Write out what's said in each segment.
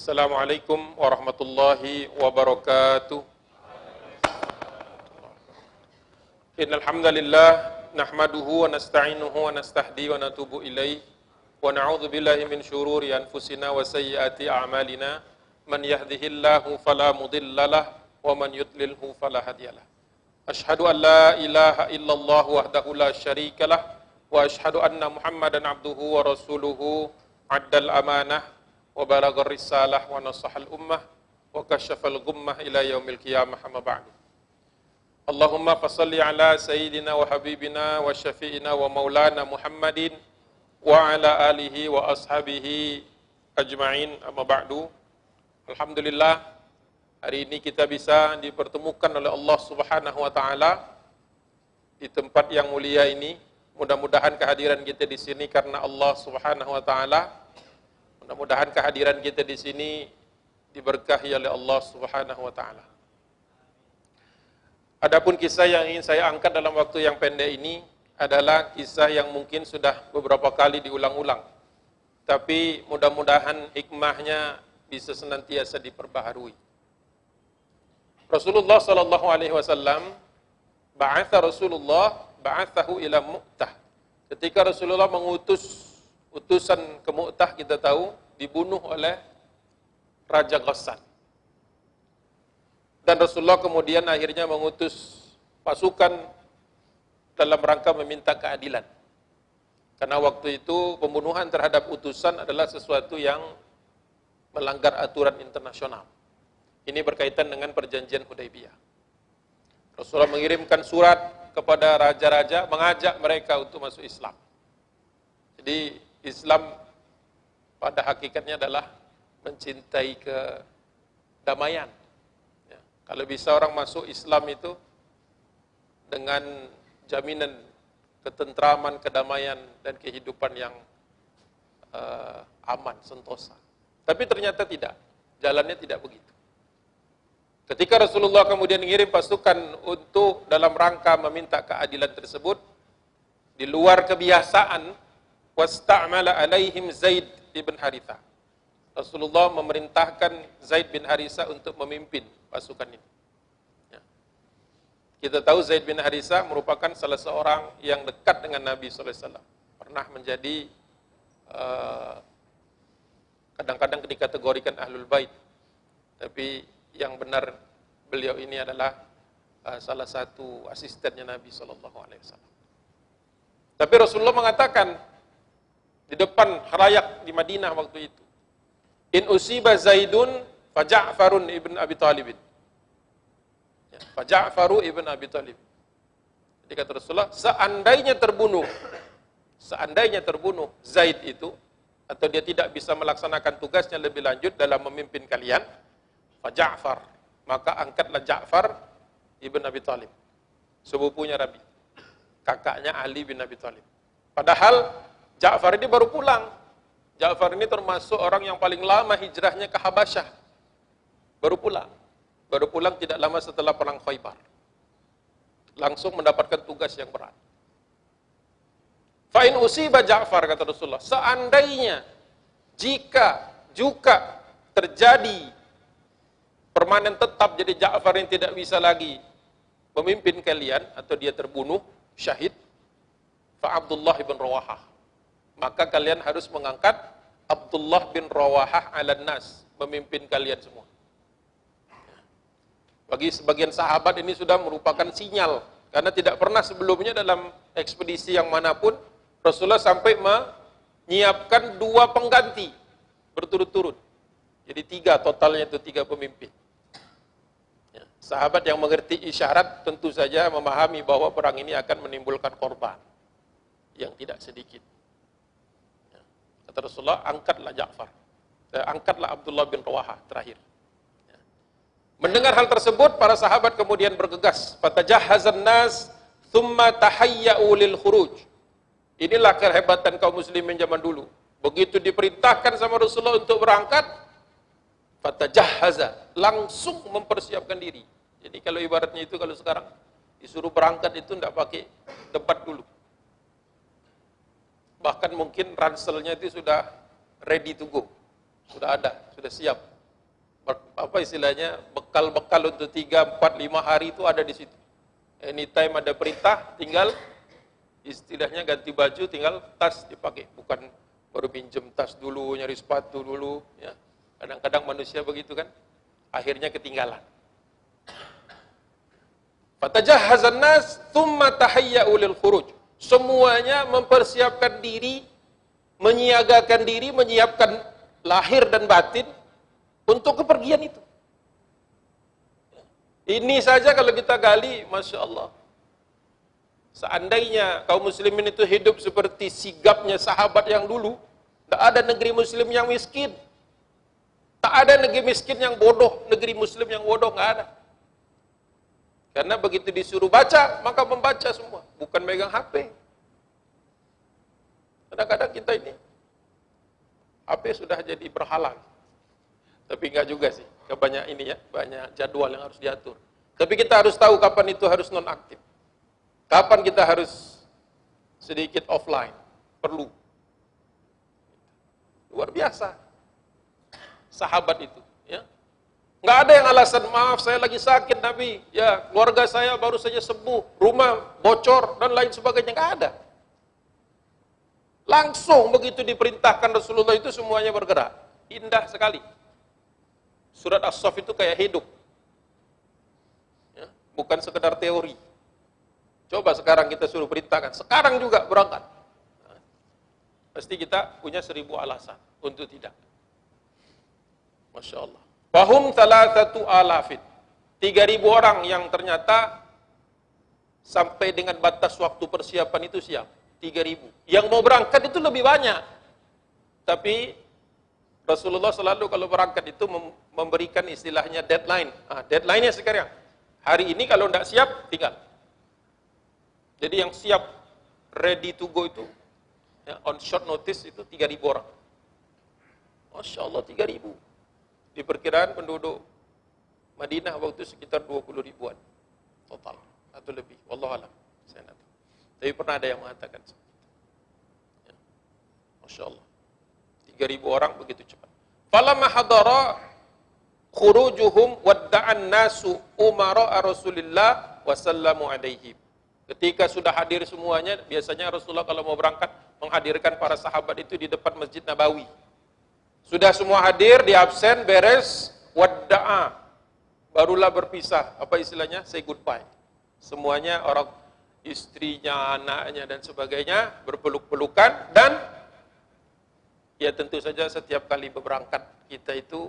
السلام عليكم ورحمة الله وبركاته. إن الحمد لله نحمده ونستعينه ونستهدي ونتوب إليه ونعوذ بالله من شرور أنفسنا وسيئات أعمالنا. من يهده الله فلا مضل له ومن يضلله فلا هادي له. أشهد أن لا إله إلا الله وحده لا شريك له وأشهد أن محمدا عبده ورسوله. عد الأمانة. Wa balagar risalah wa nasahal ummah wa kasyafal gummah ila yaumil qiyamah amma ba'du. Allahumma fasalli ala sayyidina wa habibina wa syafi'ina wa maulana Muhammadin hari ini kita bisa dipertemukan oleh Allah Subhanahu wa taala di tempat yang mulia ini. Mudah-mudahan kehadiran kita di sini karena Allah Subhanahu wa taala Mudah-mudahan kehadiran kita di sini diberkahi oleh Allah Subhanahu wa taala. Adapun kisah yang ingin saya angkat dalam waktu yang pendek ini adalah kisah yang mungkin sudah beberapa kali diulang-ulang. Tapi mudah-mudahan hikmahnya bisa senantiasa diperbaharui. Rasulullah sallallahu alaihi wasallam ba'atha Rasulullah ba'athahu ila Mu'tah. Ketika Rasulullah mengutus utusan ke Mu'tah kita tahu dibunuh oleh Raja Ghassan. Dan Rasulullah kemudian akhirnya mengutus pasukan dalam rangka meminta keadilan. Karena waktu itu pembunuhan terhadap utusan adalah sesuatu yang melanggar aturan internasional. Ini berkaitan dengan perjanjian Hudaybiyah. Rasulullah mengirimkan surat kepada raja-raja mengajak mereka untuk masuk Islam. Jadi Islam pada hakikatnya adalah mencintai kedamaian. Ya. Kalau bisa orang masuk Islam itu dengan jaminan ketentraman, kedamaian, dan kehidupan yang uh, aman, sentosa. Tapi ternyata tidak, jalannya tidak begitu. Ketika Rasulullah kemudian mengirim pasukan untuk dalam rangka meminta keadilan tersebut, di luar kebiasaan wasta'mala alaihim Zaid ibn Haritha. Rasulullah memerintahkan Zaid bin Haritha untuk memimpin pasukan ini. Ya. Kita tahu Zaid bin Haritha merupakan salah seorang yang dekat dengan Nabi SAW. Pernah menjadi eh, kadang-kadang dikategorikan ahlul bait. Tapi yang benar beliau ini adalah uh, salah satu asistennya Nabi SAW. Tapi Rasulullah mengatakan di depan halayak di Madinah waktu itu. In usiba Zaidun fa Ja'farun ibn Abi Talib. Ya, fa Ja'faru ibn Abi Talib. Jadi kata Rasulullah, seandainya terbunuh, seandainya terbunuh Zaid itu, atau dia tidak bisa melaksanakan tugasnya lebih lanjut dalam memimpin kalian, fa Ja'far, maka angkatlah Ja'far ibn Abi Talib. Sepupunya Rabi. Kakaknya Ali bin Abi Talib. Padahal Ja'far ini baru pulang. Ja'far ini termasuk orang yang paling lama hijrahnya ke Habasyah. Baru pulang. Baru pulang tidak lama setelah perang Khaybar. Langsung mendapatkan tugas yang berat. Fa'in usiba Ja'far kata Rasulullah. Seandainya jika juga terjadi permanen tetap jadi Ja'far yang tidak bisa lagi memimpin kalian atau dia terbunuh syahid fa Abdullah ibn Rawahah maka kalian harus mengangkat Abdullah bin Rawahah ala nas, memimpin kalian semua. Bagi sebagian sahabat ini sudah merupakan sinyal, karena tidak pernah sebelumnya dalam ekspedisi yang mana pun, Rasulullah sampai menyiapkan dua pengganti berturut-turut. Jadi tiga totalnya itu tiga pemimpin. Ya, sahabat yang mengerti isyarat tentu saja memahami bahwa perang ini akan menimbulkan korban yang tidak sedikit. Kata Rasulullah, angkatlah Ja'far. Eh, angkatlah Abdullah bin Rawaha terakhir. Ya. Mendengar hal tersebut, para sahabat kemudian bergegas. Fatajahhazan nas, thumma tahayya'u lil khuruj. Inilah kehebatan kaum muslimin zaman dulu. Begitu diperintahkan sama Rasulullah untuk berangkat, fatajahhaza, langsung mempersiapkan diri. Jadi kalau ibaratnya itu kalau sekarang disuruh berangkat itu tidak pakai debat dulu bahkan mungkin ranselnya itu sudah ready to go, sudah ada, sudah siap. apa istilahnya bekal-bekal untuk 3, 4, 5 hari itu ada di situ. Anytime ada perintah, tinggal istilahnya ganti baju, tinggal tas dipakai, bukan baru pinjem tas dulu, nyari sepatu dulu, ya. Kadang-kadang manusia begitu kan, akhirnya ketinggalan. Fatajahhazan nas thumma tahayya'u lil khuruj. Semuanya mempersiapkan diri, menyiagakan diri, menyiapkan lahir dan batin untuk kepergian itu. Ini saja kalau kita gali, Masya Allah. Seandainya kaum muslimin itu hidup seperti sigapnya sahabat yang dulu, tak ada negeri muslim yang miskin. Tak ada negeri miskin yang bodoh, negeri muslim yang bodoh, nggak ada. Karena begitu disuruh baca, maka membaca semua, bukan megang HP. Kadang-kadang kita ini HP sudah jadi berhalang. Tapi enggak juga sih. Banyak ini ya, banyak jadwal yang harus diatur. Tapi kita harus tahu kapan itu harus nonaktif. Kapan kita harus sedikit offline. Perlu. Luar biasa. Sahabat itu. Nggak ada yang alasan, maaf saya lagi sakit Nabi, ya keluarga saya baru saja sembuh, rumah bocor dan lain sebagainya, nggak ada. Langsung begitu diperintahkan Rasulullah itu semuanya bergerak. Indah sekali. Surat As-Saff itu kayak hidup. Ya, bukan sekedar teori. Coba sekarang kita suruh perintahkan, sekarang juga berangkat. Nah, pasti kita punya seribu alasan untuk tidak. Masya Allah. Fahum satu alafin. Tiga ribu orang yang ternyata sampai dengan batas waktu persiapan itu siap. Tiga ribu. Yang mau berangkat itu lebih banyak. Tapi Rasulullah selalu kalau berangkat itu memberikan istilahnya deadline. Ah, deadline-nya sekarang. Hari ini kalau tidak siap, tinggal. Jadi yang siap, ready to go itu, ya, on short notice itu tiga ribu orang. Masya Allah, tiga ribu. Diperkiraan penduduk Madinah waktu sekitar 20 ribuan total atau lebih. Wallah alam. Saya nak Tapi pernah ada yang mengatakan seperti itu. Ya. Masya Allah. 3000 orang begitu cepat. Falamma hadara khurujuhum wadda'an nasu umara Rasulillah wasallamu alaihim. Ketika sudah hadir semuanya, biasanya Rasulullah kalau mau berangkat menghadirkan para sahabat itu di depan Masjid Nabawi. Sudah semua hadir, di absen, beres, wadda'a. Barulah berpisah. Apa istilahnya? Say goodbye. Semuanya orang istrinya, anaknya dan sebagainya berpeluk-pelukan dan ya tentu saja setiap kali berangkat kita itu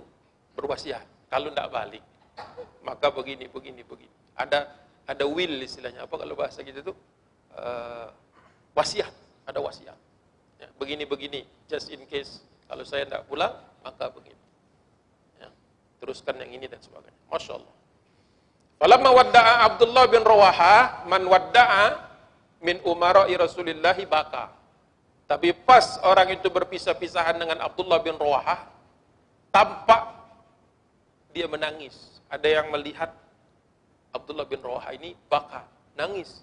berwasiat. Kalau tidak balik, maka begini, begini, begini. Ada ada will istilahnya. Apa kalau bahasa kita itu? Uh, wasiat. Ada wasiat. Ya, begini, begini. Just in case kalau saya tidak pulang, maka begini. Ya. Teruskan yang ini dan sebagainya. Masya Allah. Falamma wadda'a Abdullah bin Rawaha, man wadda'a min umara'i Rasulillahi baka. Tapi pas orang itu berpisah-pisahan dengan Abdullah bin Rawaha, tampak dia menangis. Ada yang melihat Abdullah bin Rawaha ini baka, nangis.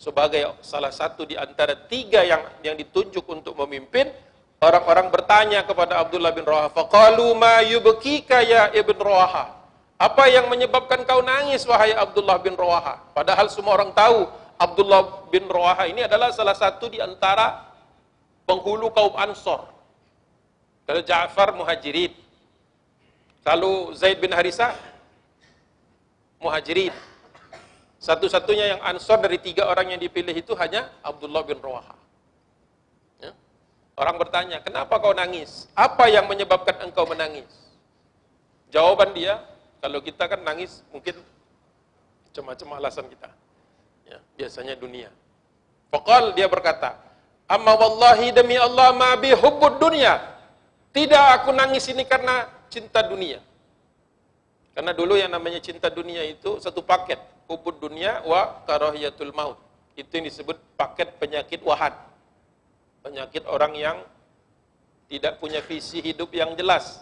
Sebagai salah satu di antara tiga yang yang ditunjuk untuk memimpin, Orang-orang bertanya kepada Abdullah bin Rawaha, "Faqalu ma yubkika ya Ibn Rawaha?" Apa yang menyebabkan kau nangis wahai Abdullah bin Rawaha? Padahal semua orang tahu Abdullah bin Rawaha ini adalah salah satu di antara penghulu kaum Ansor. Kalau Ja'far Muhajirin. Kalau Zaid bin Harisah Muhajirin. Satu-satunya yang Ansor dari tiga orang yang dipilih itu hanya Abdullah bin Rawaha. Orang bertanya, kenapa kau nangis? Apa yang menyebabkan engkau menangis? Jawaban dia, kalau kita kan nangis mungkin macam-macam alasan kita. Ya, biasanya dunia. Fakal dia berkata, Amma wallahi demi Allah ma hubbud dunia. Tidak aku nangis ini karena cinta dunia. Karena dulu yang namanya cinta dunia itu satu paket. Hubud dunia wa karahiyatul maut. Itu yang disebut paket penyakit wahad Penyakit orang yang tidak punya visi hidup yang jelas.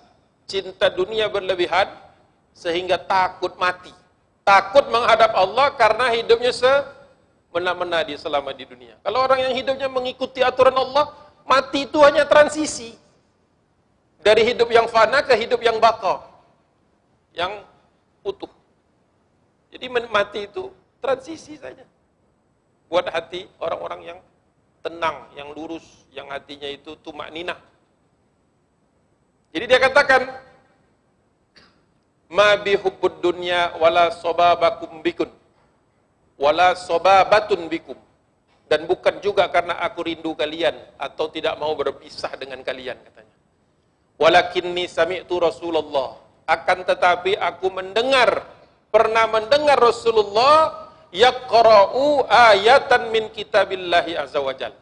Cinta dunia berlebihan sehingga takut mati. Takut menghadap Allah karena hidupnya semena-mena di selama di dunia. Kalau orang yang hidupnya mengikuti aturan Allah, mati itu hanya transisi. Dari hidup yang fana ke hidup yang baka. Yang utuh. Jadi mati itu transisi saja. Buat hati orang-orang yang tenang, yang lurus, yang hatinya itu tumak ninah. Jadi dia katakan, Ma bihubbud dunya wala sobabakum bikun. Wala sobabatun bikum. Dan bukan juga karena aku rindu kalian atau tidak mau berpisah dengan kalian katanya. Walakinni sami'tu Rasulullah. Akan tetapi aku mendengar, pernah mendengar Rasulullah yaqra'u ayatan min kitabillahi azza wajal.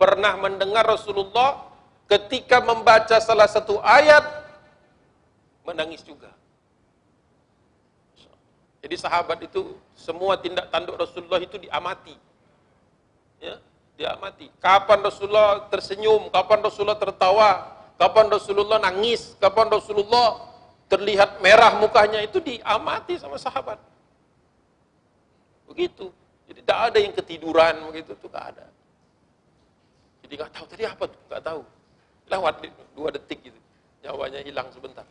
Pernah mendengar Rasulullah ketika membaca salah satu ayat menangis juga. Jadi sahabat itu semua tindak tanduk Rasulullah itu diamati ya, dia mati. Kapan Rasulullah tersenyum, kapan Rasulullah tertawa, kapan Rasulullah nangis, kapan Rasulullah terlihat merah mukanya itu diamati sama sahabat. Begitu. Jadi tidak ada yang ketiduran begitu tuh tidak ada. Jadi nggak tahu tadi apa tuh, nggak tahu. Lewat dua detik gitu, nyawanya hilang sebentar.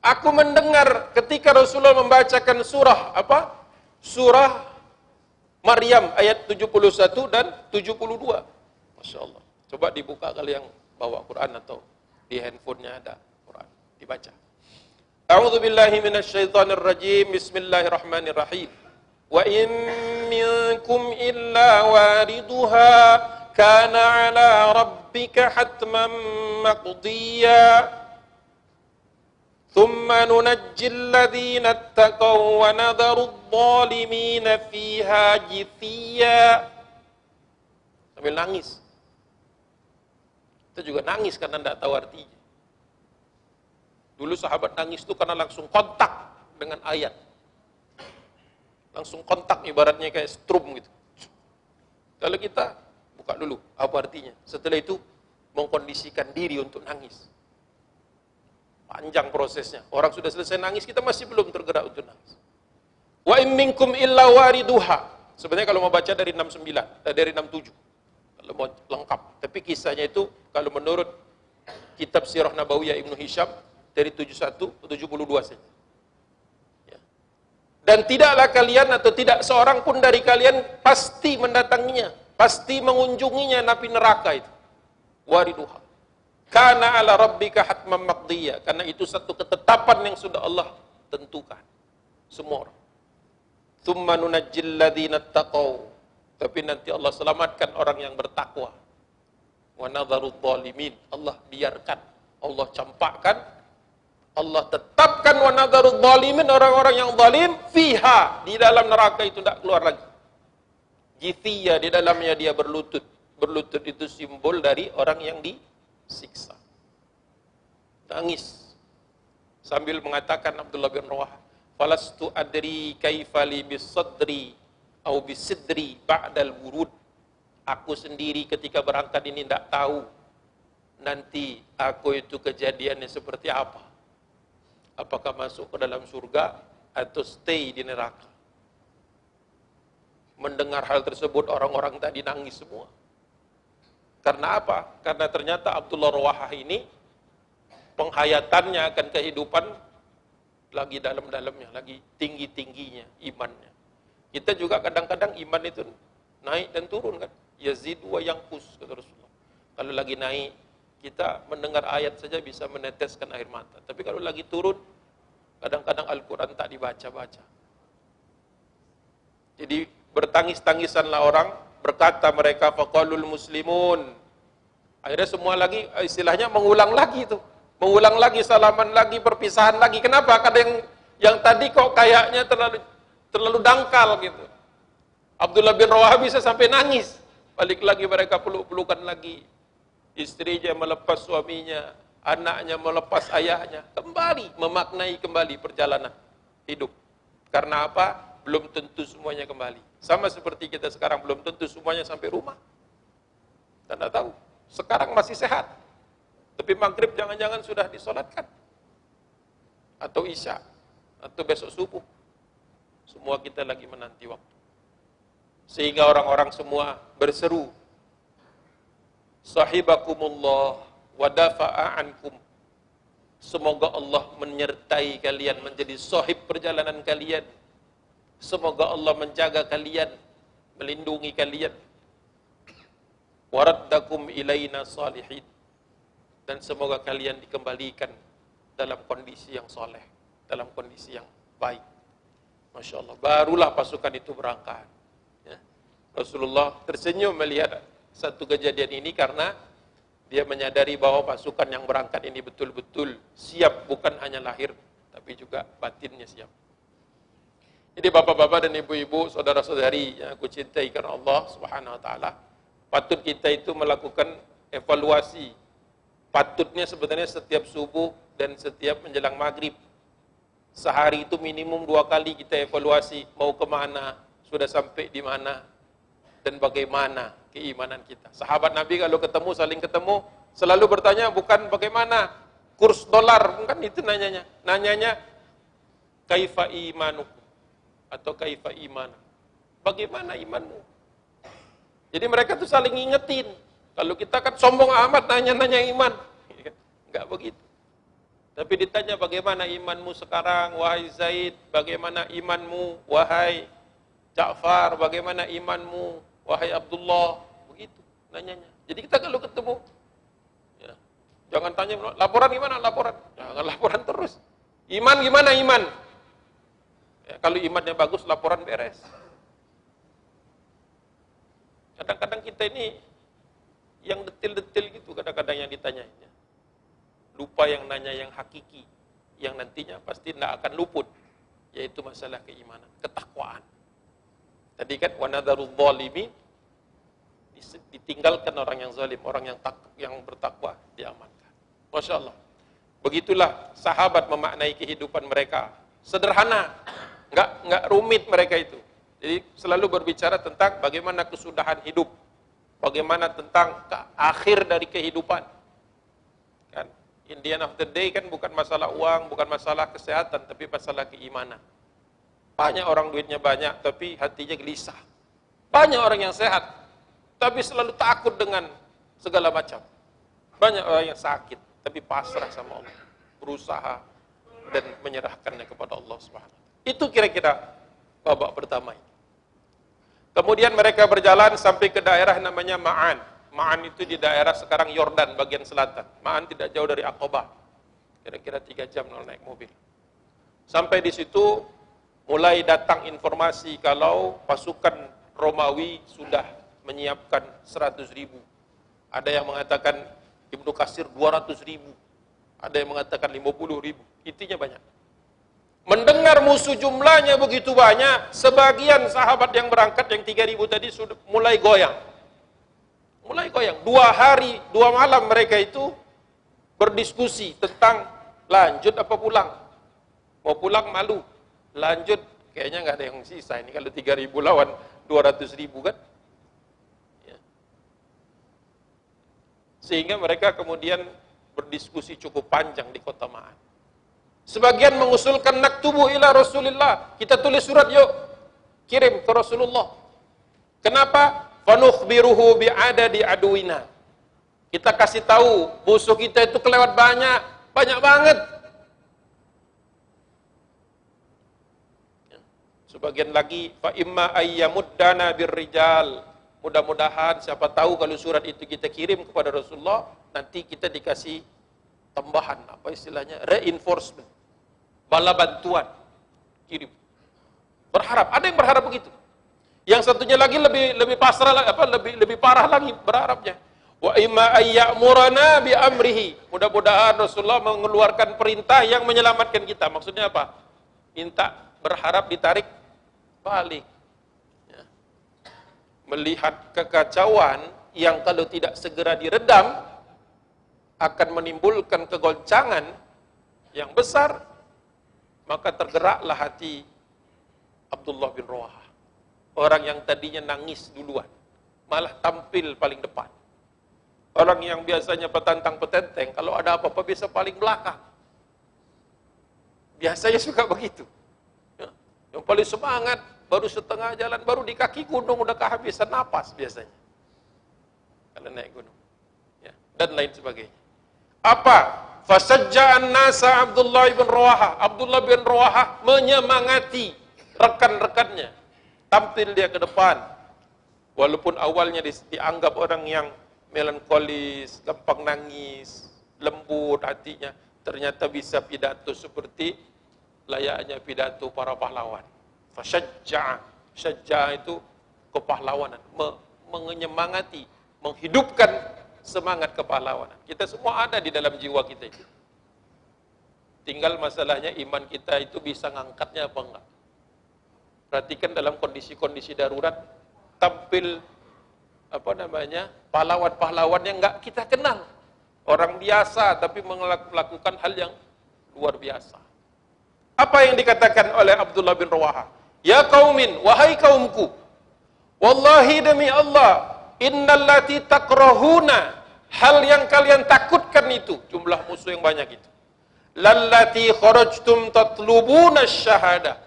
Aku mendengar ketika Rasulullah membacakan surah apa? Surah Maryam ayat 71 dan 72. Masya Allah. Coba dibuka kali yang bawa Quran atau di handphonenya ada Quran. Dibaca. A'udzu billahi minasyaitonir rajim. Bismillahirrahmanirrahim. Wa in minkum illa wariduha kana ala rabbika hatman maqdiya. ثم ننجي الذين اتقوا ونذر الظالمين فيها جثيا sambil nangis kita juga nangis karena tidak tahu artinya dulu sahabat nangis itu karena langsung kontak dengan ayat langsung kontak ibaratnya kayak strum gitu kalau kita buka dulu apa artinya setelah itu mengkondisikan diri untuk nangis Panjang prosesnya. Orang sudah selesai nangis, kita masih belum tergerak untuk nangis. Wa imminkum illa wariduha. Sebenarnya kalau mau baca dari 69, eh, dari 67. Kalau mau lengkap. Tapi kisahnya itu kalau menurut kitab Sirah Nabawiyah Ibnu Hisham dari 71 ke 72 saja. Dan tidaklah kalian atau tidak seorang pun dari kalian pasti mendatanginya, pasti mengunjunginya napi neraka itu. Wariduha. Karena ala rabbika hatman maqdiya. Karena itu satu ketetapan yang sudah Allah tentukan. Semua orang. Thumma nunajjil ladhina taqaw. Tapi nanti Allah selamatkan orang yang bertakwa. Wa nadharu dhalimin. Allah biarkan. Allah campakkan. Allah tetapkan wa nadharu dhalimin. Orang-orang yang zalim. Fiha. Di dalam neraka itu tidak keluar lagi. Jithiyah. Di dalamnya dia berlutut. Berlutut itu simbol dari orang yang di siksa. Tangis sambil mengatakan Abdullah bin Rawah, "Falastu adri kaifa li bisadri au bisidri ba'dal wurud." Aku sendiri ketika berangkat ini tidak tahu nanti aku itu kejadiannya seperti apa. Apakah masuk ke dalam surga atau stay di neraka. Mendengar hal tersebut orang-orang tadi nangis semua. Karena apa? Karena ternyata Abdullah Rawahah ini penghayatannya akan kehidupan lagi dalam-dalamnya, lagi tinggi-tingginya imannya. Kita juga kadang-kadang iman itu naik dan turun kan. Yazid wa yangkus kata Rasulullah. Kalau lagi naik, kita mendengar ayat saja bisa meneteskan air mata. Tapi kalau lagi turun, kadang-kadang Al-Quran tak dibaca-baca. Jadi bertangis-tangisanlah orang berkata mereka faqalul muslimun. Akhirnya semua lagi istilahnya mengulang lagi itu. Mengulang lagi salaman lagi perpisahan lagi. Kenapa? Kadang yang yang tadi kok kayaknya terlalu terlalu dangkal gitu. Abdullah bin Rawah bisa sampai nangis. Balik lagi mereka peluk-pelukan lagi istrinya melepas suaminya anaknya melepas ayahnya kembali memaknai kembali perjalanan hidup karena apa belum tentu semuanya kembali. Sama seperti kita sekarang belum tentu semuanya sampai rumah. Dan tidak tahu. Sekarang masih sehat. Tapi maghrib jangan-jangan sudah disolatkan. Atau isya. Atau besok subuh. Semua kita lagi menanti waktu. Sehingga orang-orang semua berseru. Sahibakumullah wa dafa'a ankum. Semoga Allah menyertai kalian menjadi sahib perjalanan kalian. Semoga Allah menjaga kalian, melindungi kalian. Waraddakum ilaina salihin. Dan semoga kalian dikembalikan dalam kondisi yang soleh, dalam kondisi yang baik. Masya Allah, barulah pasukan itu berangkat. Ya. Rasulullah tersenyum melihat satu kejadian ini karena dia menyadari bahwa pasukan yang berangkat ini betul-betul siap bukan hanya lahir tapi juga batinnya siap. Jadi bapak-bapak dan ibu-ibu, saudara-saudari yang aku cintai karena Allah Subhanahu wa taala, patut kita itu melakukan evaluasi. Patutnya sebenarnya setiap subuh dan setiap menjelang maghrib. Sehari itu minimum dua kali kita evaluasi mau kemana, sudah sampai di mana, dan bagaimana keimanan kita. Sahabat Nabi kalau ketemu saling ketemu selalu bertanya bukan bagaimana kurs dolar, bukan itu nanyanya. Nanyanya kaifa imanukum atau kaifa iman. Bagaimana imanmu? Jadi mereka tuh saling ngingetin. Kalau kita kan sombong amat nanya-nanya iman. Enggak begitu. Tapi ditanya bagaimana imanmu sekarang, wahai Zaid, bagaimana imanmu, wahai Ja'far, bagaimana imanmu, wahai Abdullah, nanyanya. Jadi kita kalau ketemu, ya, jangan tanya laporan gimana laporan, jangan laporan terus. Iman gimana iman? Ya, kalau imannya bagus laporan beres. Kadang-kadang kita ini yang detil-detil gitu kadang-kadang yang ditanyanya. Lupa yang nanya yang hakiki, yang nantinya pasti tidak akan luput, yaitu masalah keimanan, ketakwaan. Tadi kan wanadharul zalimi ditinggalkan orang yang zalim, orang yang tak, yang bertakwa diamankan. Masya Allah. Begitulah sahabat memaknai kehidupan mereka. Sederhana, nggak nggak rumit mereka itu. Jadi selalu berbicara tentang bagaimana kesudahan hidup, bagaimana tentang akhir dari kehidupan. Kan, in the end of the day kan bukan masalah uang, bukan masalah kesehatan, tapi masalah keimanan. Banyak orang duitnya banyak, tapi hatinya gelisah. Banyak orang yang sehat, tapi selalu takut dengan segala macam. Banyak orang yang sakit, tapi pasrah sama Allah. Berusaha dan menyerahkannya kepada Allah Subhanahu Itu kira-kira babak pertama ini. Kemudian mereka berjalan sampai ke daerah namanya Ma'an. Ma'an itu di daerah sekarang Yordan bagian selatan. Ma'an tidak jauh dari Aqabah. Kira-kira tiga jam kalau naik mobil. Sampai di situ mulai datang informasi kalau pasukan Romawi sudah menyiapkan 100 ribu. Ada yang mengatakan Ibnu Kasir 200 ribu. Ada yang mengatakan 50 ribu. Intinya banyak. Mendengar musuh jumlahnya begitu banyak, sebagian sahabat yang berangkat yang 3 ribu tadi sudah mulai goyang. Mulai goyang. Dua hari, dua malam mereka itu berdiskusi tentang lanjut apa pulang. Mau pulang malu lanjut kayaknya nggak ada yang sisa ini kalau 3000 lawan 200 ribu kan sehingga mereka kemudian berdiskusi cukup panjang di kota Ma'an. Sebagian mengusulkan nak tubuh ila Rasulullah kita tulis surat yuk. Kirim ke Rasulullah. Kenapa? Fanukhbiruhu bi'ada di aduina kita kasih tahu musuh kita itu kelewat banyak banyak banget. Sebagian lagi fa imma ayyamuddana birrijal. Mudah-mudahan siapa tahu kalau surat itu kita kirim kepada Rasulullah, nanti kita dikasih tambahan apa istilahnya reinforcement. Bala bantuan kirim. Berharap, ada yang berharap begitu. Yang satunya lagi lebih lebih pasrah apa lebih lebih parah lagi berharapnya. Wa imma ayyamurana bi amrihi. Mudah-mudahan Rasulullah mengeluarkan perintah yang menyelamatkan kita. Maksudnya apa? Minta berharap ditarik balik. Melihat kekacauan yang kalau tidak segera diredam akan menimbulkan kegoncangan yang besar, maka tergeraklah hati Abdullah bin Rawah. Orang yang tadinya nangis duluan, malah tampil paling depan. Orang yang biasanya petantang petenteng, kalau ada apa-apa bisa paling belakang. Biasanya suka begitu. Ya. Yang paling semangat, baru setengah jalan, baru di kaki gunung udah kehabisan napas biasanya. Kalau naik gunung. Ya, dan lain sebagainya. Apa? Fasajja'an nasa Abdullah bin Rawaha. Abdullah bin Rawaha menyemangati rekan-rekannya. Tampil dia ke depan. Walaupun awalnya dianggap orang yang melankolis, gampang nangis, lembut hatinya, ternyata bisa pidato seperti layaknya pidato para pahlawan. Fasajja'a. Syajja'a itu kepahlawanan, menyemangati, menghidupkan semangat kepahlawanan. Kita semua ada di dalam jiwa kita itu. Tinggal masalahnya iman kita itu bisa ngangkatnya apa enggak. Perhatikan dalam kondisi-kondisi darurat tampil apa namanya pahlawan-pahlawan yang enggak kita kenal. Orang biasa tapi melakukan hal yang luar biasa. Apa yang dikatakan oleh Abdullah bin Rawaha? Ya kaumin, wahai kaumku, wallahi demi Allah, innallati takrahuna hal yang kalian takutkan itu jumlah musuh yang banyak itu. Lallati kharajtum tatlubuna syahada.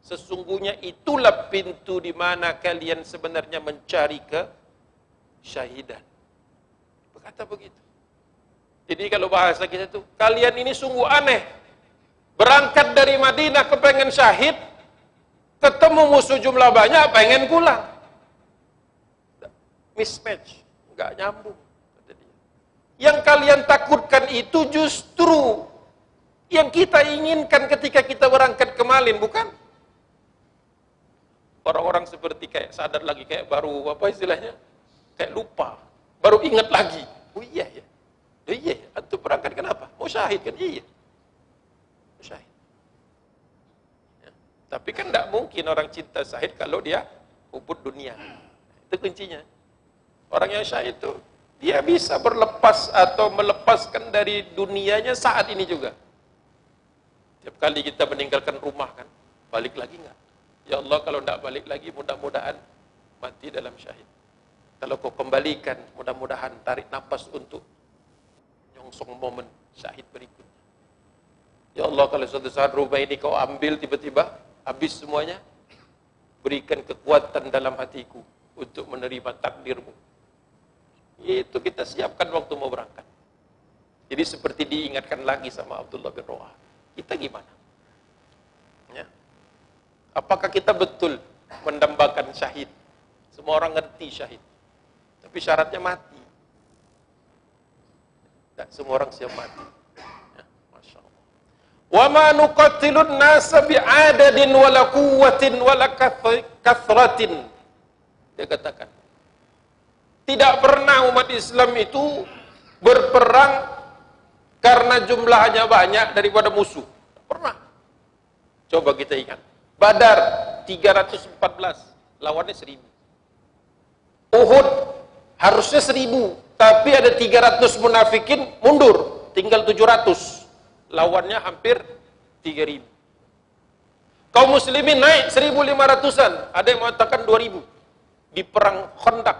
Sesungguhnya itulah pintu di mana kalian sebenarnya mencari ke syahidan. Berkata begitu. Jadi kalau bahasa kita itu kalian ini sungguh aneh. Berangkat dari Madinah kepengen syahid ketemu musuh jumlah banyak pengen pulang mismatch, nggak nyambung. Yang kalian takutkan itu justru yang kita inginkan ketika kita berangkat ke Malin, bukan? Orang-orang seperti kayak sadar lagi, kayak baru apa istilahnya? Kayak lupa, baru ingat lagi. Oh iya ya, oh iya, atau berangkat kenapa? Mau syahid kan? Iya, Tapi kan tidak mungkin orang cinta syahid kalau dia ubud dunia. Itu kuncinya. Orang yang syahid itu dia bisa berlepas atau melepaskan dari dunianya saat ini juga. Tiap kali kita meninggalkan rumah kan, balik lagi enggak? Ya Allah kalau tidak balik lagi mudah-mudahan mati dalam syahid. Kalau kau kembalikan mudah-mudahan tarik nafas untuk nyongsong momen syahid berikutnya. Ya Allah kalau suatu saat rumah ini kau ambil tiba-tiba habis semuanya, berikan kekuatan dalam hatiku untuk menerima takdirmu itu kita siapkan waktu mau berangkat. Jadi seperti diingatkan lagi sama Abdullah bin Rawah. Kita gimana? Ya. Apakah kita betul mendambakan syahid? Semua orang ngerti syahid. Tapi syaratnya mati. Tak semua orang siap mati. Wa ma nuqatilun nasa bi'adadin wala quwwatin wala kathratin. Dia katakan, tidak pernah umat Islam itu berperang karena jumlahnya banyak daripada musuh. Pernah. Coba kita ingat. Badar 314, lawannya 1000. Uhud harusnya 1000, tapi ada 300 munafikin mundur, tinggal 700. Lawannya hampir 3000. Kaum muslimin naik 1500-an, ada yang mengatakan 2000 di perang Khandaq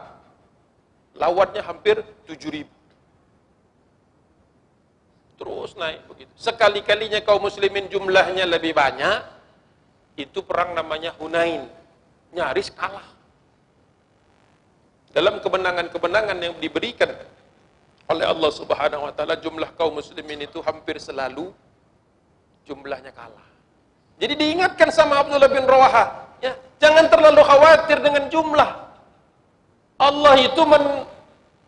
lawannya hampir 7000 terus naik begitu. Sekali-kalinya kaum muslimin jumlahnya lebih banyak. Itu perang namanya Hunain. Nyaris kalah. Dalam kemenangan-kemenangan yang diberikan oleh Allah Subhanahu wa taala jumlah kaum muslimin itu hampir selalu jumlahnya kalah. Jadi diingatkan sama Abdullah bin Rawaha, ya, jangan terlalu khawatir dengan jumlah. Allah itu men,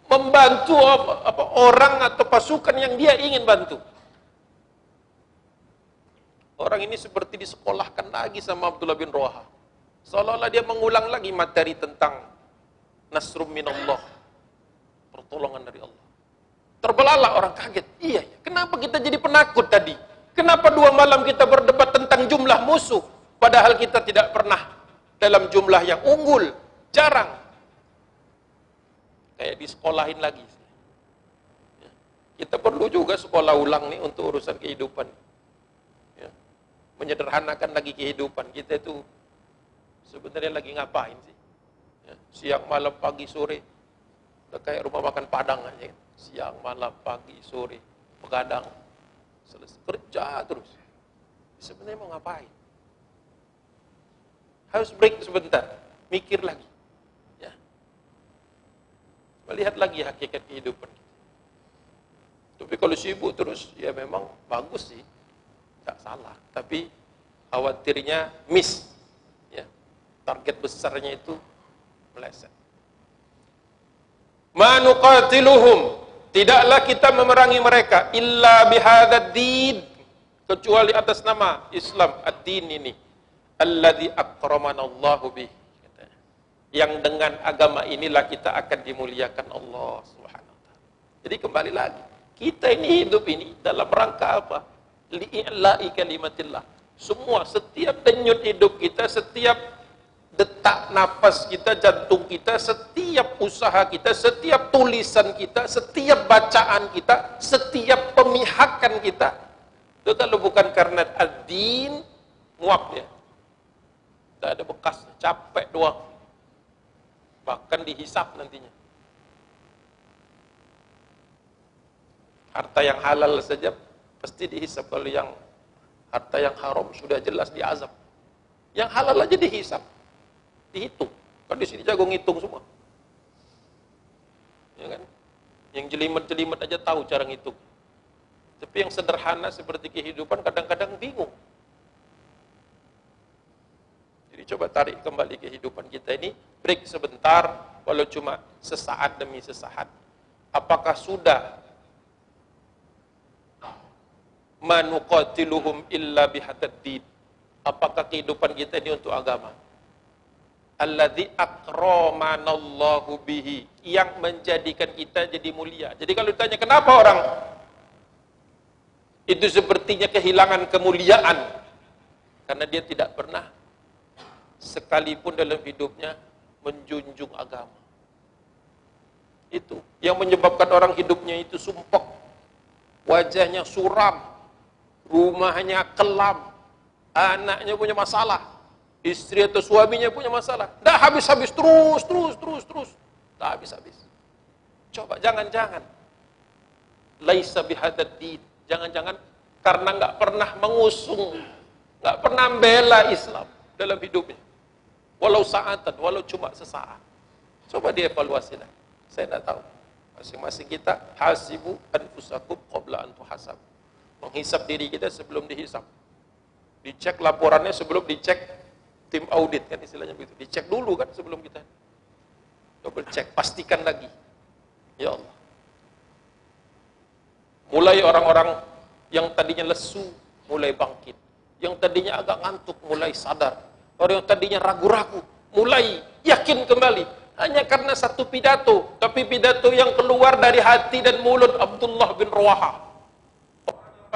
membantu apa, apa, orang atau pasukan yang dia ingin bantu. Orang ini seperti disekolahkan lagi sama Abdullah bin Roha. Seolah-olah dia mengulang lagi materi tentang Nasrum minallah. Pertolongan dari Allah. Terbelalak orang kaget. Iya, iya, kenapa kita jadi penakut tadi? Kenapa dua malam kita berdebat tentang jumlah musuh? Padahal kita tidak pernah dalam jumlah yang unggul. Jarang kayak di sekolahin lagi. Ya. Kita perlu juga sekolah ulang nih untuk urusan kehidupan. Ya. Menyederhanakan lagi kehidupan kita itu sebenarnya lagi ngapain sih? Ya. Siang, malam, pagi, sore, udah kayak rumah makan Padang aja. Siang, malam, pagi, sore, begadang, selesai kerja terus. Sebenarnya mau ngapain? Harus break sebentar, mikir lagi. Melihat lagi hakikat kehidupan. Tapi kalau sibuk terus, ya memang bagus sih. Tidak salah. Tapi khawatirnya miss. Ya. Target besarnya itu meleset. Manuqatiluhum. Tidaklah kita memerangi mereka. Illa bihadad din. Kecuali atas nama Islam. Ad-din ini. Alladhi akramanallahu bih. Yang dengan agama inilah kita akan dimuliakan Allah subhanahu wa. Jadi kembali lagi kita ini hidup ini dalam rangka apa? Li'i'la'i kalimatillah. Semua, setiap denyut hidup kita, setiap detak nafas kita, jantung kita, setiap usaha kita, setiap tulisan kita, setiap bacaan kita, setiap pemihakan kita, itu kalau bukan karena ad-din, muap ya. Tidak ada bekas, capek doang. Bahkan dihisap nantinya. harta yang halal saja pasti dihisap kalau yang harta yang haram sudah jelas diazab yang halal aja dihisap dihitung kan di sini jago ngitung semua. Ya kan? Yang jelimet-jelimet aja tahu cara ngitung. Tapi yang sederhana seperti kehidupan kadang-kadang bingung. Jadi coba tarik kembali kehidupan kita ini break sebentar walau cuma sesaat demi sesaat. Apakah sudah? Manuqatiluhum illa bihataddin. Apakah kehidupan kita ini untuk agama? Alladzi akramanallahu bihi. Yang menjadikan kita jadi mulia. Jadi kalau ditanya kenapa orang? Itu sepertinya kehilangan kemuliaan. Karena dia tidak pernah sekalipun dalam hidupnya menjunjung agama. Itu yang menyebabkan orang hidupnya itu sumpek, wajahnya suram, rumahnya kelam, anaknya punya masalah, istri atau suaminya punya masalah. Dah habis-habis terus, terus, terus, terus. Dah habis-habis. Coba jangan-jangan. Laisa bihadad din. Jangan-jangan karena nggak pernah mengusung, nggak pernah bela Islam dalam hidupnya. Walau saatan, walau cuma sesaat. Coba dievaluasi lah. Saya tidak tahu. Masing-masing kita hasibu anfusakum qabla an tuhasabu menghisap diri kita sebelum dihisap. Dicek laporannya sebelum dicek tim audit kan istilahnya begitu. Dicek dulu kan sebelum kita double check, pastikan lagi. Ya Allah. Mulai orang-orang yang tadinya lesu mulai bangkit. Yang tadinya agak ngantuk mulai sadar. Orang yang tadinya ragu-ragu mulai yakin kembali. Hanya karena satu pidato, tapi pidato yang keluar dari hati dan mulut Abdullah bin Rawaha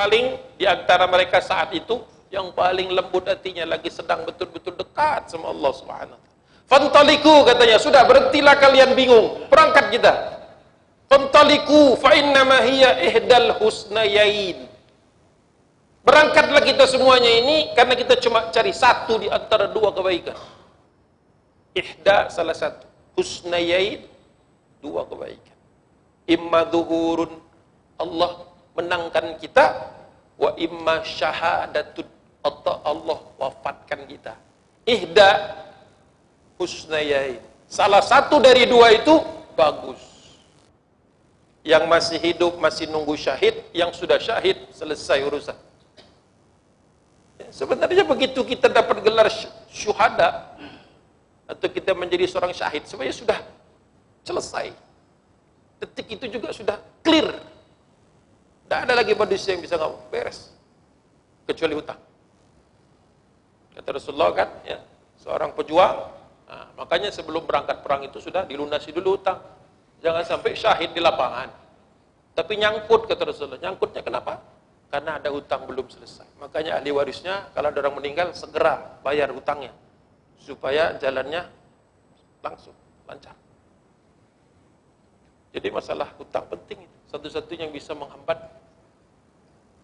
paling di antara mereka saat itu yang paling lembut hatinya lagi sedang betul-betul dekat sama Allah Subhanahu Fantaliku katanya, sudah berhentilah kalian bingung, berangkat kita. Fantaliku fa inna ma hiya ihdal husnayain. Berangkatlah kita semuanya ini karena kita cuma cari satu di antara dua kebaikan. Ihda salah satu, husnayain dua kebaikan. Imma zuhurun Allah menangkan kita wa imma syahadatun atau Allah wafatkan kita. Ihda husnayain salah satu dari dua itu bagus. Yang masih hidup masih nunggu syahid yang sudah syahid selesai urusan. Sebenarnya begitu kita dapat gelar syuhada atau kita menjadi seorang syahid sebenarnya sudah selesai. Detik itu juga sudah clear. Tidak ada lagi manusia yang bisa ngomong, beres. Kecuali hutang. Kata Rasulullah kan, ya, seorang pejuang, nah, makanya sebelum berangkat perang itu sudah dilunasi dulu hutang. Jangan sampai syahid di lapangan. Tapi nyangkut, kata Rasulullah. Nyangkutnya kenapa? Karena ada hutang belum selesai. Makanya ahli warisnya, kalau ada orang meninggal, segera bayar hutangnya. Supaya jalannya langsung, lancar. Jadi masalah hutang penting. Satu-satunya yang bisa menghambat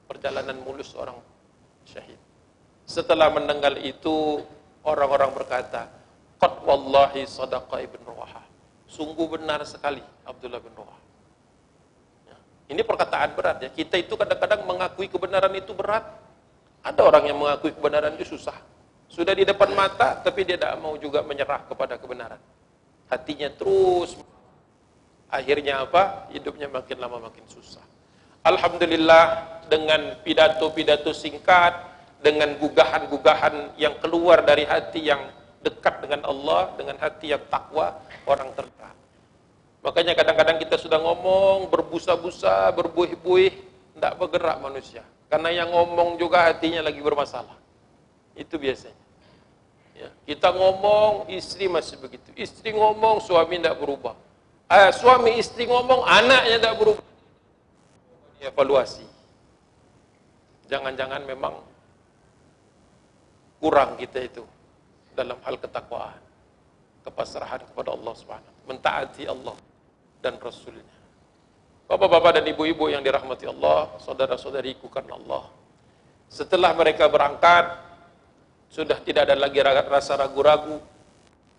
perjalanan mulus orang syahid. Setelah mendengar itu, orang-orang berkata, Qad wallahi sadaqa ibn Ruwaha. Sungguh benar sekali Abdullah bin Ruwaha. Ya. Ini perkataan berat ya. Kita itu kadang-kadang mengakui kebenaran itu berat. Ada orang yang mengakui kebenaran itu susah. Sudah di depan mata, tapi dia tidak mau juga menyerah kepada kebenaran. Hatinya terus. Akhirnya apa? Hidupnya makin lama makin susah. Alhamdulillah dengan pidato-pidato singkat, dengan gugahan-gugahan yang keluar dari hati yang dekat dengan Allah, dengan hati yang takwa, orang tergerak. Makanya kadang-kadang kita sudah ngomong, berbusa-busa, berbuih-buih, tidak bergerak manusia. Karena yang ngomong juga hatinya lagi bermasalah. Itu biasanya. Ya, kita ngomong, istri masih begitu. Istri ngomong, suami tidak berubah. Eh, suami istri ngomong, anaknya tidak berubah. Evaluasi. Jangan-jangan memang kurang kita itu dalam hal ketakwaan, kepasrahan kepada Allah Subhanahu mentaati Allah dan Rasulnya. Bapak-bapak dan ibu-ibu yang dirahmati Allah, saudara-saudariku karena Allah. Setelah mereka berangkat, sudah tidak ada lagi rasa ragu-ragu.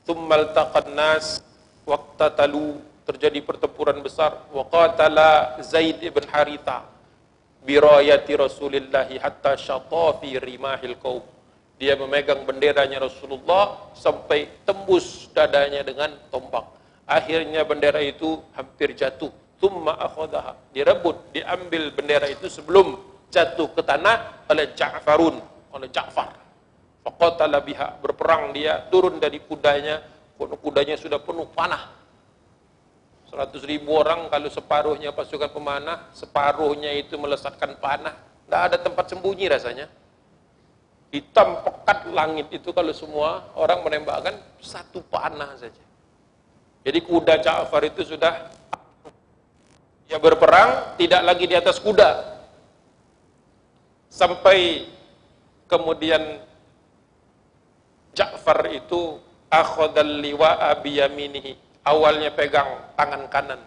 Thummal taqan nas waqtatalu terjadi pertempuran besar wa qatala Zaid ibn Haritha birayati Rasulillah hatta syata fi rimahil qaum. Dia memegang benderanya Rasulullah sampai tembus dadanya dengan tombak. Akhirnya bendera itu hampir jatuh. Thumma akhadaha. Direbut, diambil bendera itu sebelum jatuh ke tanah oleh Ja'farun, oleh Ja'far. Faqatala biha, berperang dia, turun dari kudanya, kudanya sudah penuh panah. 100 ribu orang kalau separuhnya pasukan pemanah, separuhnya itu melesatkan panah. Tidak ada tempat sembunyi rasanya. Hitam pekat langit itu kalau semua orang menembakkan satu panah saja. Jadi kuda Ja'far itu sudah ya berperang tidak lagi di atas kuda. Sampai kemudian Ja'far itu akhadal liwa'a biyaminihi. Awalnya pegang tangan kanan.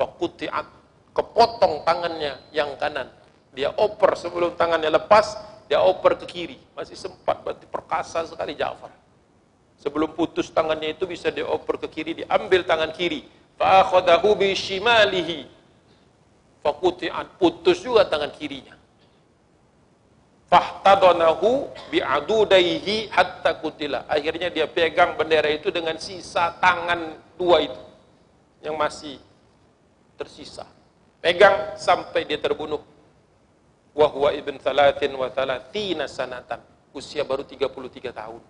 Fakuti'at. Kepotong tangannya yang kanan. Dia oper sebelum tangannya lepas, dia oper ke kiri. Masih sempat berarti perkasa sekali Ja'far. Sebelum putus tangannya itu bisa dioper ke kiri, diambil tangan kiri. Fa'akhadahu bishimalihi. Fakuti'at. Putus juga tangan kirinya fahtadonahu bi'adudaihi hatta kutila. Akhirnya dia pegang bendera itu dengan sisa tangan dua itu yang masih tersisa. Pegang sampai dia terbunuh. Wahwa ibn thalathin wa thalathina sanatan. Usia baru 33 tahun.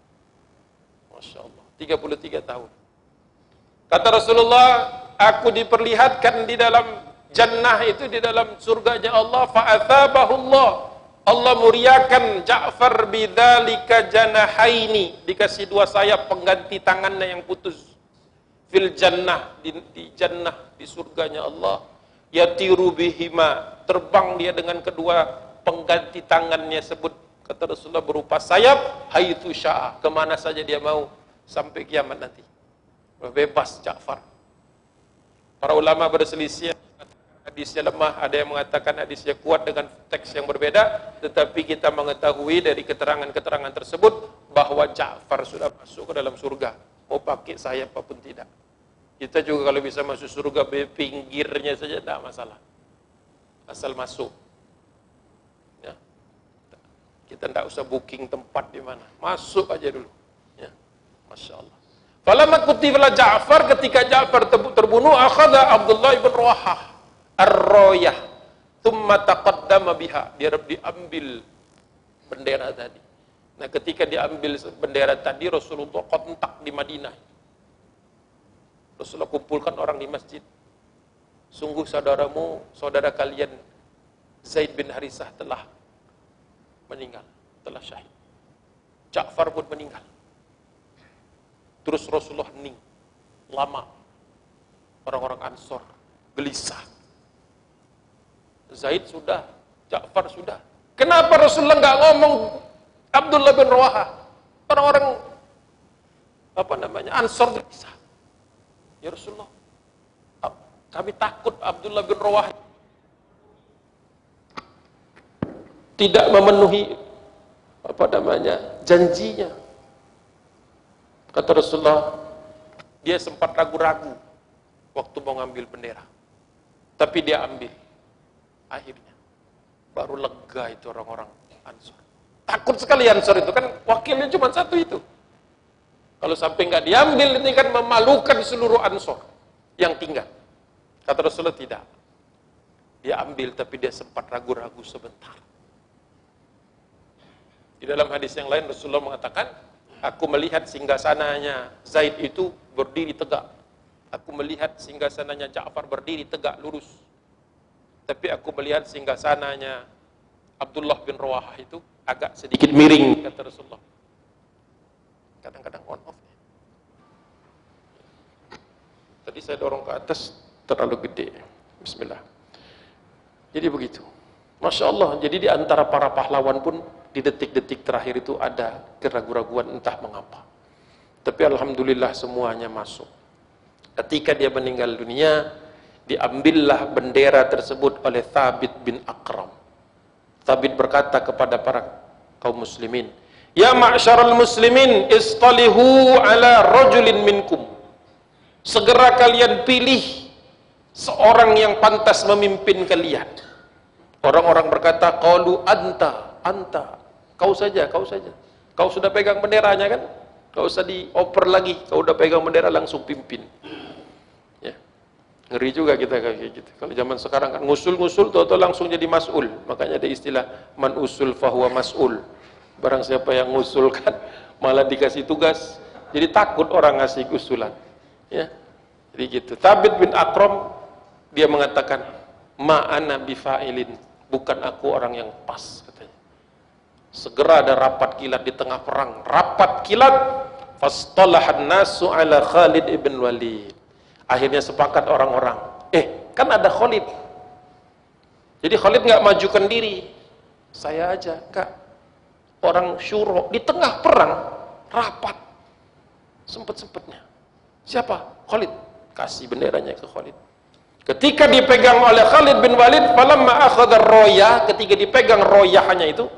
Masya Allah. 33 tahun. Kata Rasulullah, aku diperlihatkan di dalam jannah itu, di dalam surganya Allah, fa'athabahullah Allah muriakan Ja'far bidzalika janahaini dikasih dua sayap pengganti tangannya yang putus fil jannah di, di jannah di surganya Allah yatiru bihima terbang dia dengan kedua pengganti tangannya sebut kata Rasulullah berupa sayap haitsu syaa kemana saja dia mau sampai kiamat nanti. Bebas Ja'far. Para ulama berselisih hadisnya lemah, ada yang mengatakan hadisnya kuat dengan teks yang berbeda, tetapi kita mengetahui dari keterangan-keterangan tersebut bahwa Ja'far sudah masuk ke dalam surga, mau pakai sayap apapun tidak. Kita juga kalau bisa masuk surga pinggirnya saja tidak masalah. Asal masuk. Ya. Kita tidak usah booking tempat di mana. Masuk aja dulu. Ya. Masya Allah. Falamat kutiflah Ja'far ketika Ja'far terbunuh akhada Abdullah ibn Rawahah ar-royah thumma taqaddama biha dia diambil bendera tadi nah ketika diambil bendera tadi Rasulullah kontak di Madinah Rasulullah kumpulkan orang di masjid sungguh saudaramu saudara kalian Zaid bin Harisah telah meninggal telah syahid Ja'far pun meninggal terus Rasulullah hening lama orang-orang Ansor gelisah Zaid sudah, Ja'far sudah. Kenapa Rasulullah nggak ngomong Abdullah bin Rawaha? Orang-orang apa namanya Ansor bisa. Ya Rasulullah, kami takut Abdullah bin Rawaha tidak memenuhi apa namanya janjinya. Kata Rasulullah, dia sempat ragu-ragu waktu mau ngambil bendera. Tapi dia ambil. Akhirnya baru lega itu orang-orang Ansor. Takut sekali Ansor itu kan wakilnya cuma satu itu. Kalau sampai nggak diambil ini kan memalukan seluruh Ansor yang tinggal. Kata Rasulullah tidak. Dia ambil tapi dia sempat ragu-ragu sebentar. Di dalam hadis yang lain Rasulullah mengatakan, aku melihat singgasananya Zaid itu berdiri tegak. Aku melihat singgasananya Ja'far berdiri tegak lurus. Tapi aku melihat singgasananya Abdullah bin Rawahah itu agak sedikit miring kata Rasulullah. Kadang-kadang on off. Tadi saya dorong ke atas terlalu gede. Bismillah. Jadi begitu. Masya Allah. Jadi di antara para pahlawan pun di detik-detik terakhir itu ada keraguan-raguan entah mengapa. Tapi Alhamdulillah semuanya masuk. Ketika dia meninggal dunia, diambillah bendera tersebut oleh Thabit bin Akram. Thabit berkata kepada para kaum muslimin, Ya ma'syaral muslimin, istalihu ala rajulin minkum. Segera kalian pilih seorang yang pantas memimpin kalian. Orang-orang berkata, qalu anta, anta. Kau saja, kau saja. Kau sudah pegang benderanya kan? Kau usah dioper lagi. Kau udah pegang bendera langsung pimpin. Ya. Ngeri juga kita kayak gitu. Kalau zaman sekarang kan ngusul-ngusul atau langsung jadi mas'ul. Makanya ada istilah man usul fahuwa mas'ul. Barang siapa yang ngusulkan malah dikasih tugas. Jadi takut orang ngasih usulan. Ya. Jadi gitu. Tabit bin Akram dia mengatakan ma'ana bifa'ilin bukan aku orang yang pas katanya. Segera ada rapat kilat di tengah perang. Rapat kilat fastalahan nasu ala Khalid ibn Walid. Akhirnya sepakat orang-orang. Eh, kan ada Khalid. Jadi Khalid nggak majukan diri. Saya aja, Kak. Orang syuro di tengah perang rapat. Sempet-sempetnya. Siapa? Khalid. Kasih benderanya ke Khalid. Ketika dipegang oleh Khalid bin Walid, falamma akhadha roya, ketika dipegang royahnya itu,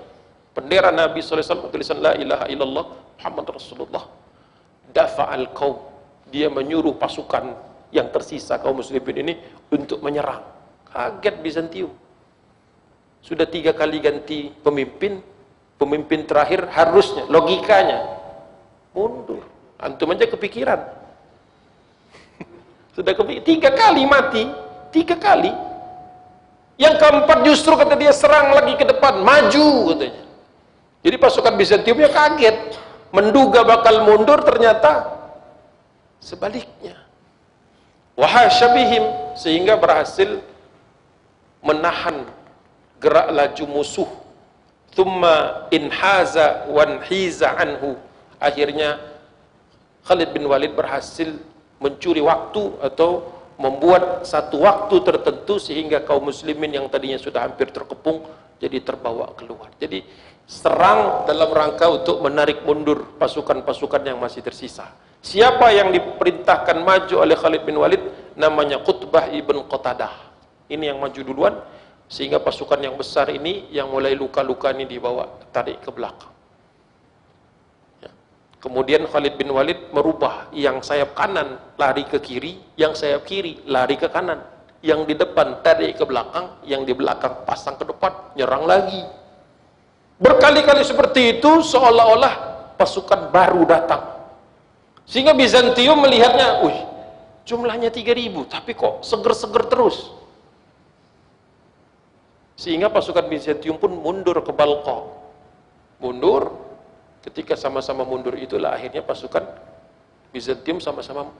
bendera Nabi SAW tulisan la ilaha illallah Muhammad Rasulullah. Dafa'al kaum. Dia menyuruh pasukan yang tersisa kaum muslimin ini untuk menyerang. Kaget Bizantium. Sudah tiga kali ganti pemimpin, pemimpin terakhir harusnya, logikanya mundur. Antum aja kepikiran sudah kepikiran, tiga kali mati, tiga kali. Yang keempat justru kata dia serang lagi ke depan, maju katanya. Jadi pasukan Bizantiumnya kaget, menduga bakal mundur ternyata sebaliknya. Wahasyabihim sehingga berhasil menahan gerak laju musuh. Thumma inhaza wanhiza anhu. Akhirnya Khalid bin Walid berhasil mencuri waktu atau membuat satu waktu tertentu sehingga kaum muslimin yang tadinya sudah hampir terkepung jadi terbawa keluar. Jadi serang dalam rangka untuk menarik mundur pasukan-pasukan yang masih tersisa. Siapa yang diperintahkan maju oleh Khalid bin Walid namanya Qutbah ibn Qatadah. Ini yang maju duluan sehingga pasukan yang besar ini yang mulai luka-luka ini dibawa tarik ke belakang. Kemudian Khalid bin Walid merubah yang sayap kanan lari ke kiri, yang sayap kiri lari ke kanan, yang di depan tarik ke belakang, yang di belakang pasang ke depan, nyerang lagi. Berkali-kali seperti itu seolah-olah pasukan baru datang. Sehingga Bizantium melihatnya, "Wih, jumlahnya 3000, tapi kok seger-seger terus." Sehingga pasukan Bizantium pun mundur ke Balqa. Mundur, Ketika sama-sama mundur itulah akhirnya pasukan Bizantium sama-sama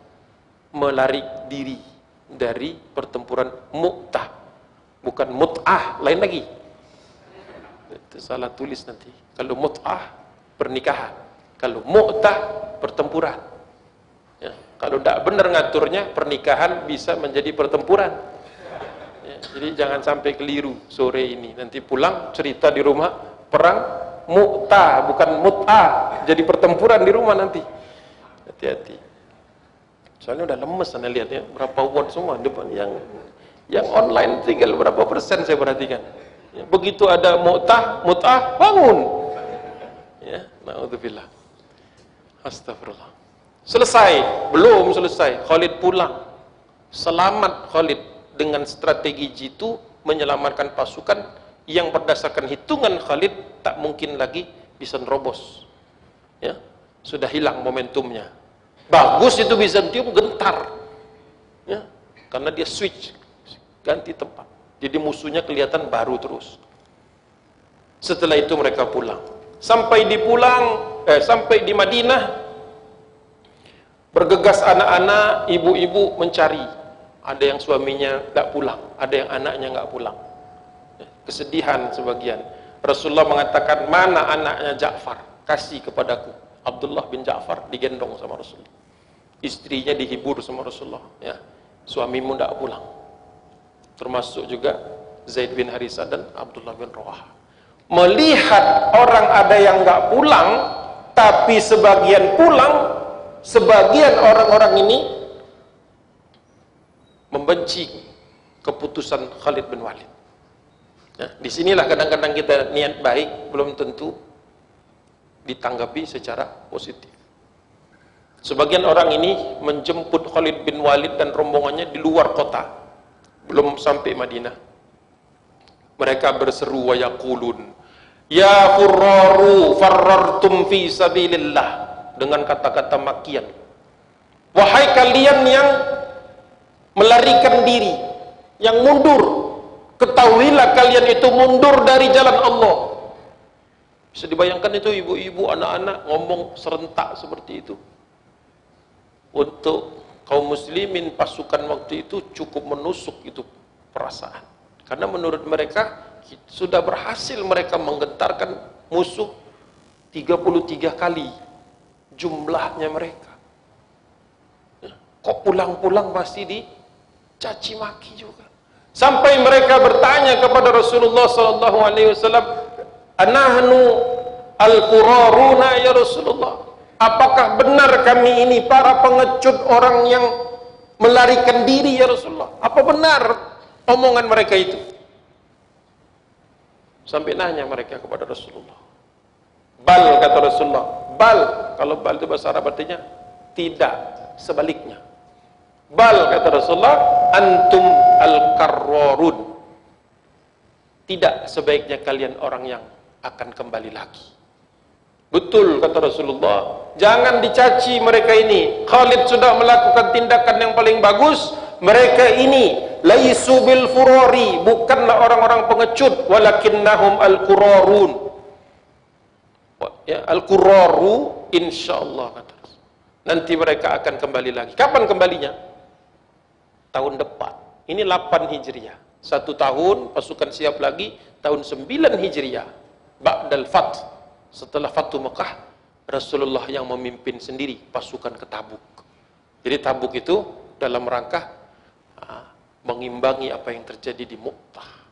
melari diri dari pertempuran Mu'tah. Bukan Mut'ah, lain lagi. Itu salah tulis nanti. Kalau Mut'ah, pernikahan. Kalau Mu'tah, pertempuran. Ya. Kalau tidak benar ngaturnya, pernikahan bisa menjadi pertempuran. Jadi jangan sampai keliru sore ini. Nanti pulang cerita di rumah, perang mu'ta bukan mut'a. Jadi pertempuran di rumah nanti. Hati-hati. Soalnya udah lemes anda lihat ya berapa watt semua depan yang yang online tinggal berapa persen saya perhatikan. Ya, begitu ada mu'ta mut'a bangun. Ya naudzubillah. Astagfirullah. Selesai belum selesai. Khalid pulang. Selamat Khalid dengan strategi jitu menyelamatkan pasukan yang berdasarkan hitungan Khalid tak mungkin lagi bisa nerobos ya sudah hilang momentumnya bagus itu Bizantium gentar ya karena dia switch ganti tempat Jadi musuhnya kelihatan baru terus. Setelah itu mereka pulang. Sampai di pulang, eh, sampai di Madinah, bergegas anak-anak, ibu-ibu mencari. Ada yang suaminya tak pulang, ada yang anaknya nggak pulang. Kesedihan sebagian. Rasulullah mengatakan, mana anaknya Ja'far? Kasih kepadaku. Abdullah bin Ja'far digendong sama Rasulullah. Istrinya dihibur sama Rasulullah. Ya, suamimu tidak pulang. Termasuk juga Zaid bin Harisah dan Abdullah bin Rawah. Melihat orang ada yang nggak pulang, tapi sebagian pulang, sebagian orang-orang ini membenci keputusan Khalid bin Walid. Nah, di sinilah kadang-kadang kita niat baik belum tentu ditanggapi secara positif. Sebagian orang ini menjemput Khalid bin Walid dan rombongannya di luar kota, belum sampai Madinah. Mereka berseru wa yaqulun, Ya furraru farrartum fi sabilillah dengan kata-kata makian. Wahai kalian yang melarikan diri, yang mundur Ketahuilah kalian itu mundur dari jalan Allah. Bisa dibayangkan itu ibu-ibu, anak-anak ngomong serentak seperti itu. Untuk kaum muslimin pasukan waktu itu cukup menusuk itu perasaan. Karena menurut mereka sudah berhasil mereka menggentarkan musuh 33 kali jumlahnya mereka. Kok pulang-pulang pasti dicaci maki juga. Sampai mereka bertanya kepada Rasulullah sallallahu alaihi wasallam, "Anahnu al-quraruna ya Rasulullah?" Apakah benar kami ini para pengecut orang yang melarikan diri ya Rasulullah? Apa benar omongan mereka itu? Sampai nanya mereka kepada Rasulullah. Bal kata Rasulullah. Bal kalau bal itu bahasa Arab artinya tidak, sebaliknya. Bal kata Rasulullah, antum al-karrarun. Tidak sebaiknya kalian orang yang akan kembali lagi. Betul kata Rasulullah. Jangan dicaci mereka ini. Khalid sudah melakukan tindakan yang paling bagus. Mereka ini laisu bil furori, bukanlah orang-orang pengecut, walakinnahum al-qurarun. Ya, al-quraru insyaallah kata Nanti mereka akan kembali lagi. Kapan kembalinya? Tahun depan. Ini 8 Hijriah. Satu tahun pasukan siap lagi tahun 9 Hijriah. Ba'dal Fat. Setelah Fatu Mekah, Rasulullah yang memimpin sendiri pasukan ke Tabuk. Jadi Tabuk itu dalam rangka uh, mengimbangi apa yang terjadi di Mu'tah.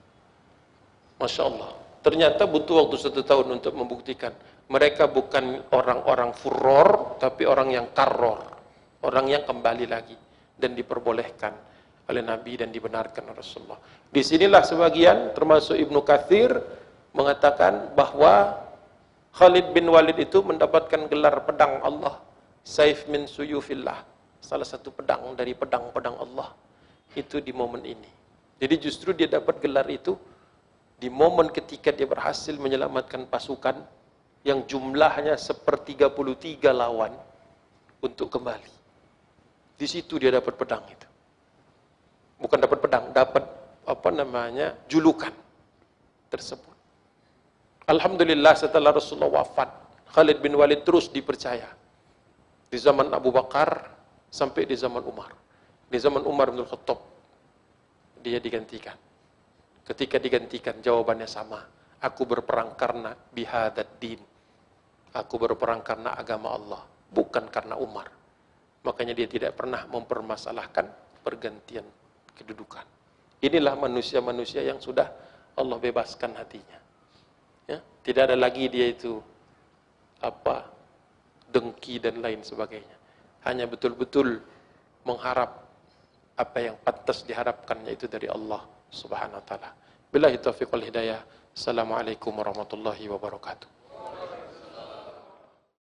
Masya Allah. Ternyata butuh waktu satu tahun untuk membuktikan mereka bukan orang-orang furor, tapi orang yang karor. Orang yang kembali lagi dan diperbolehkan oleh Nabi dan dibenarkan oleh Rasulullah. Di sinilah sebagian termasuk Ibnu Katsir mengatakan bahwa Khalid bin Walid itu mendapatkan gelar pedang Allah, Saif min suyufillah, salah satu pedang dari pedang-pedang Allah itu di momen ini. Jadi justru dia dapat gelar itu di momen ketika dia berhasil menyelamatkan pasukan yang jumlahnya sepertiga puluh tiga lawan untuk kembali. Di situ dia dapat pedang itu bukan dapat pedang, dapat apa namanya julukan tersebut. Alhamdulillah setelah Rasulullah wafat, Khalid bin Walid terus dipercaya. Di zaman Abu Bakar sampai di zaman Umar. Di zaman Umar bin Khattab dia digantikan. Ketika digantikan jawabannya sama. Aku berperang karena bihadat din. Aku berperang karena agama Allah, bukan karena Umar. Makanya dia tidak pernah mempermasalahkan pergantian kedudukan. Inilah manusia-manusia yang sudah Allah bebaskan hatinya. Ya, tidak ada lagi dia itu apa dengki dan lain sebagainya. Hanya betul-betul mengharap apa yang pantas diharapkannya itu dari Allah Subhanahu wa taala. Billahi taufiq wal hidayah. Assalamualaikum warahmatullahi wabarakatuh.